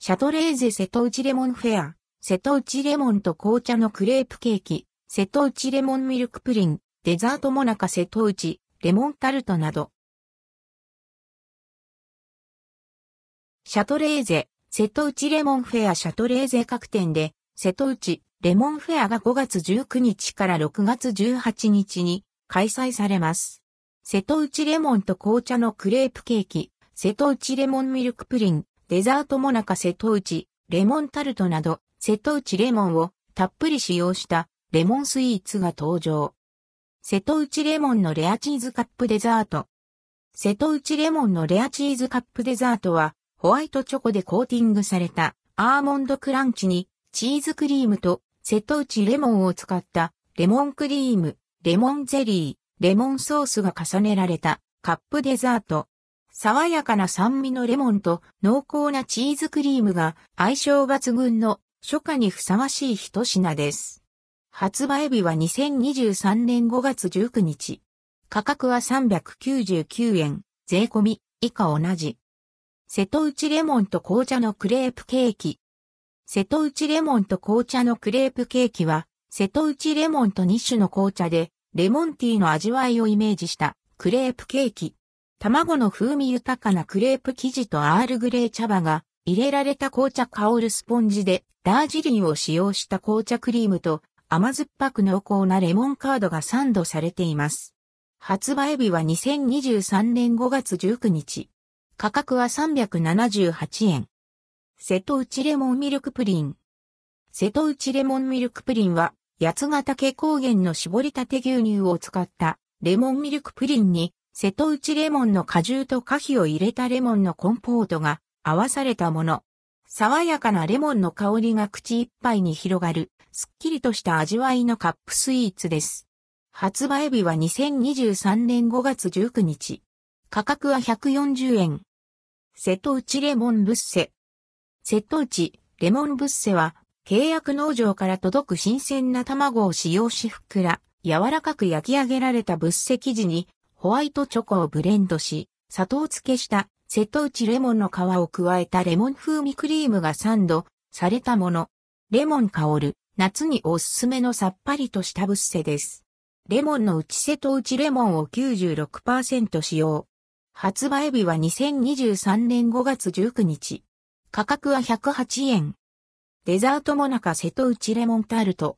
シャトレーゼ瀬戸内レモンフェア、瀬戸内レモンと紅茶のクレープケーキ、瀬戸内レモンミルクプリン、デザートモナカ瀬戸内、レモンタルトなど。シャトレーゼ、瀬戸内レモンフェア。シャトレーゼ各店で、瀬戸内レモンフェアが5月19日から6月18日に。開催されます。瀬戸内レモンと紅茶のクレープケーキ、瀬戸内レモンミルクプリン、デザートモナカ瀬戸内、レモンタルトなど、瀬戸内レモンをたっぷり使用したレモンスイーツが登場。瀬戸内レモンのレアチーズカップデザート。瀬戸内レモンのレアチーズカップデザートは、ホワイトチョコでコーティングされたアーモンドクランチにチーズクリームと瀬戸内レモンを使ったレモンクリーム、レモンゼリー、レモンソースが重ねられたカップデザート。爽やかな酸味のレモンと濃厚なチーズクリームが相性抜群の初夏にふさわしい一品です。発売日は2023年5月19日。価格は399円、税込み、以下同じ。瀬戸内レモンと紅茶のクレープケーキ。瀬戸内レモンと紅茶のクレープケーキは、瀬戸内レモンと2種の紅茶で、レモンティーの味わいをイメージしたクレープケーキ。卵の風味豊かなクレープ生地とアールグレー茶葉が入れられた紅茶香るスポンジでダージリンを使用した紅茶クリームと甘酸っぱく濃厚なレモンカードがサンドされています。発売日は2023年5月19日。価格は378円。瀬戸内レモンミルクプリン。瀬戸内レモンミルクプリンは八ヶ岳高原の絞りたて牛乳を使ったレモンミルクプリンに瀬戸内レモンの果汁と果皮を入れたレモンのコンポートが合わされたもの。爽やかなレモンの香りが口いっぱいに広がる、すっきりとした味わいのカップスイーツです。発売日は2023年5月19日。価格は140円。瀬戸内レモンブッセ。瀬戸内レモンブッセは、契約農場から届く新鮮な卵を使用しふっくら、柔らかく焼き上げられたブッセ生地にホワイトチョコをブレンドし、砂糖漬けした瀬戸内レモンの皮を加えたレモン風味クリームがサンドされたもの。レモン香る夏におすすめのさっぱりとしたブッセです。レモンの内瀬戸内レモンを96%使用。発売日は2023年5月19日。価格は108円。デザートモナカ瀬戸内レモンタルト。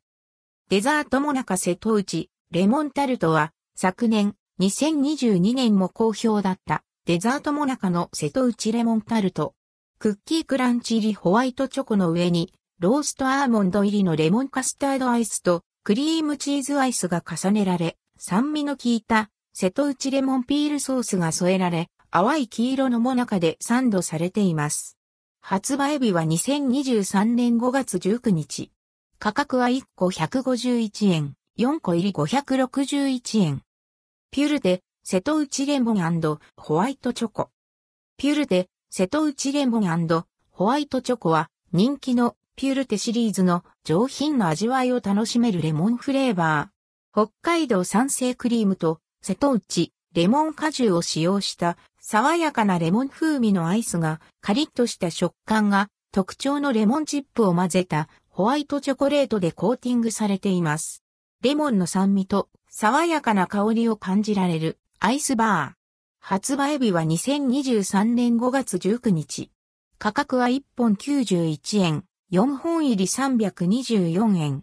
デザートモナカ瀬戸内レモンタルトは昨年2022年も好評だったデザートモナカの瀬戸内レモンタルト。クッキークランチ入りホワイトチョコの上にローストアーモンド入りのレモンカスタードアイスとクリームチーズアイスが重ねられ、酸味の効いた瀬戸内レモンピールソースが添えられ、淡い黄色のモナカでサンドされています。発売日は2023年5月19日。価格は1個151円、4個入り561円。ピュルテ、瀬戸内レモンホワイトチョコ。ピュルテ、瀬戸内レモンホワイトチョコは人気のピュルテシリーズの上品な味わいを楽しめるレモンフレーバー。北海道産生クリームと瀬戸内レモン果汁を使用した爽やかなレモン風味のアイスがカリッとした食感が特徴のレモンチップを混ぜたホワイトチョコレートでコーティングされています。レモンの酸味と爽やかな香りを感じられるアイスバー。発売日は2023年5月19日。価格は1本91円、4本入り324円。